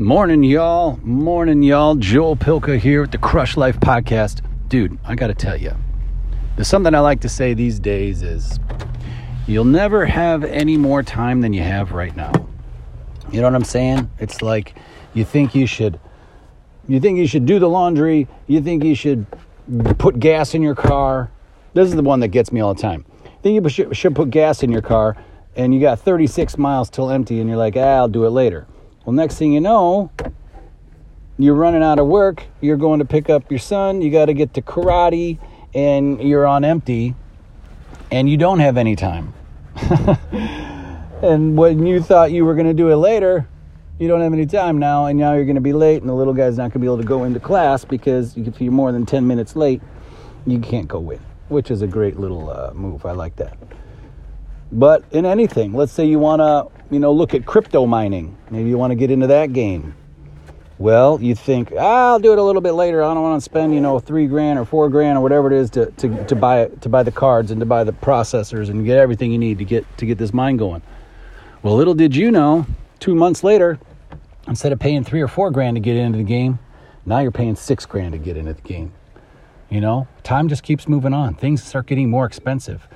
Morning, y'all. Morning, y'all. Joel Pilka here with the Crush Life podcast. Dude, I got to tell you, there's something I like to say these days is you'll never have any more time than you have right now. You know what I'm saying? It's like you think you should you think you should do the laundry, you think you should put gas in your car. This is the one that gets me all the time. Think you should, put gas in your car and you got 36 miles till empty and you're like, ah, I'll do it later. Well, next thing you know, you're running out of work. You're going to pick up your son. You got to get to karate, and you're on empty, and you don't have any time. and when you thought you were going to do it later, you don't have any time now, and now you're going to be late, and the little guy's not going to be able to go into class because if you're more than 10 minutes late, you can't go in, which is a great little uh, move. I like that. But in anything, let's say you want to, you know, look at crypto mining. Maybe you want to get into that game. Well, you think ah, I'll do it a little bit later. I don't want to spend, you know, three grand or four grand or whatever it is to, to, to buy to buy the cards and to buy the processors and get everything you need to get to get this mine going. Well, little did you know, two months later, instead of paying three or four grand to get into the game, now you're paying six grand to get into the game. You know, time just keeps moving on. Things start getting more expensive.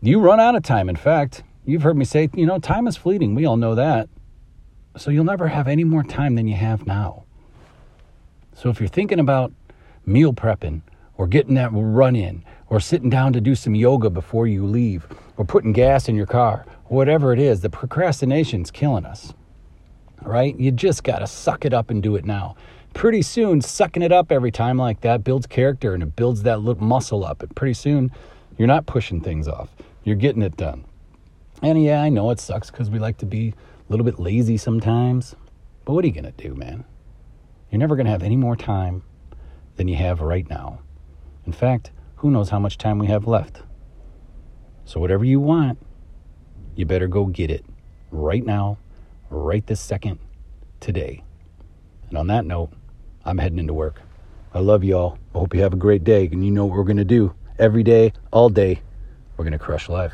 You run out of time. In fact, you've heard me say, you know, time is fleeting. We all know that. So you'll never have any more time than you have now. So if you're thinking about meal prepping or getting that run in or sitting down to do some yoga before you leave or putting gas in your car, whatever it is, the procrastination's killing us. Right? You just got to suck it up and do it now. Pretty soon, sucking it up every time like that builds character and it builds that little muscle up. And pretty soon, you're not pushing things off. You're getting it done. And yeah, I know it sucks because we like to be a little bit lazy sometimes. But what are you going to do, man? You're never going to have any more time than you have right now. In fact, who knows how much time we have left? So, whatever you want, you better go get it right now, right this second, today. And on that note, I'm heading into work. I love y'all. I hope you have a great day. And you know what we're going to do every day, all day we're going to crush life.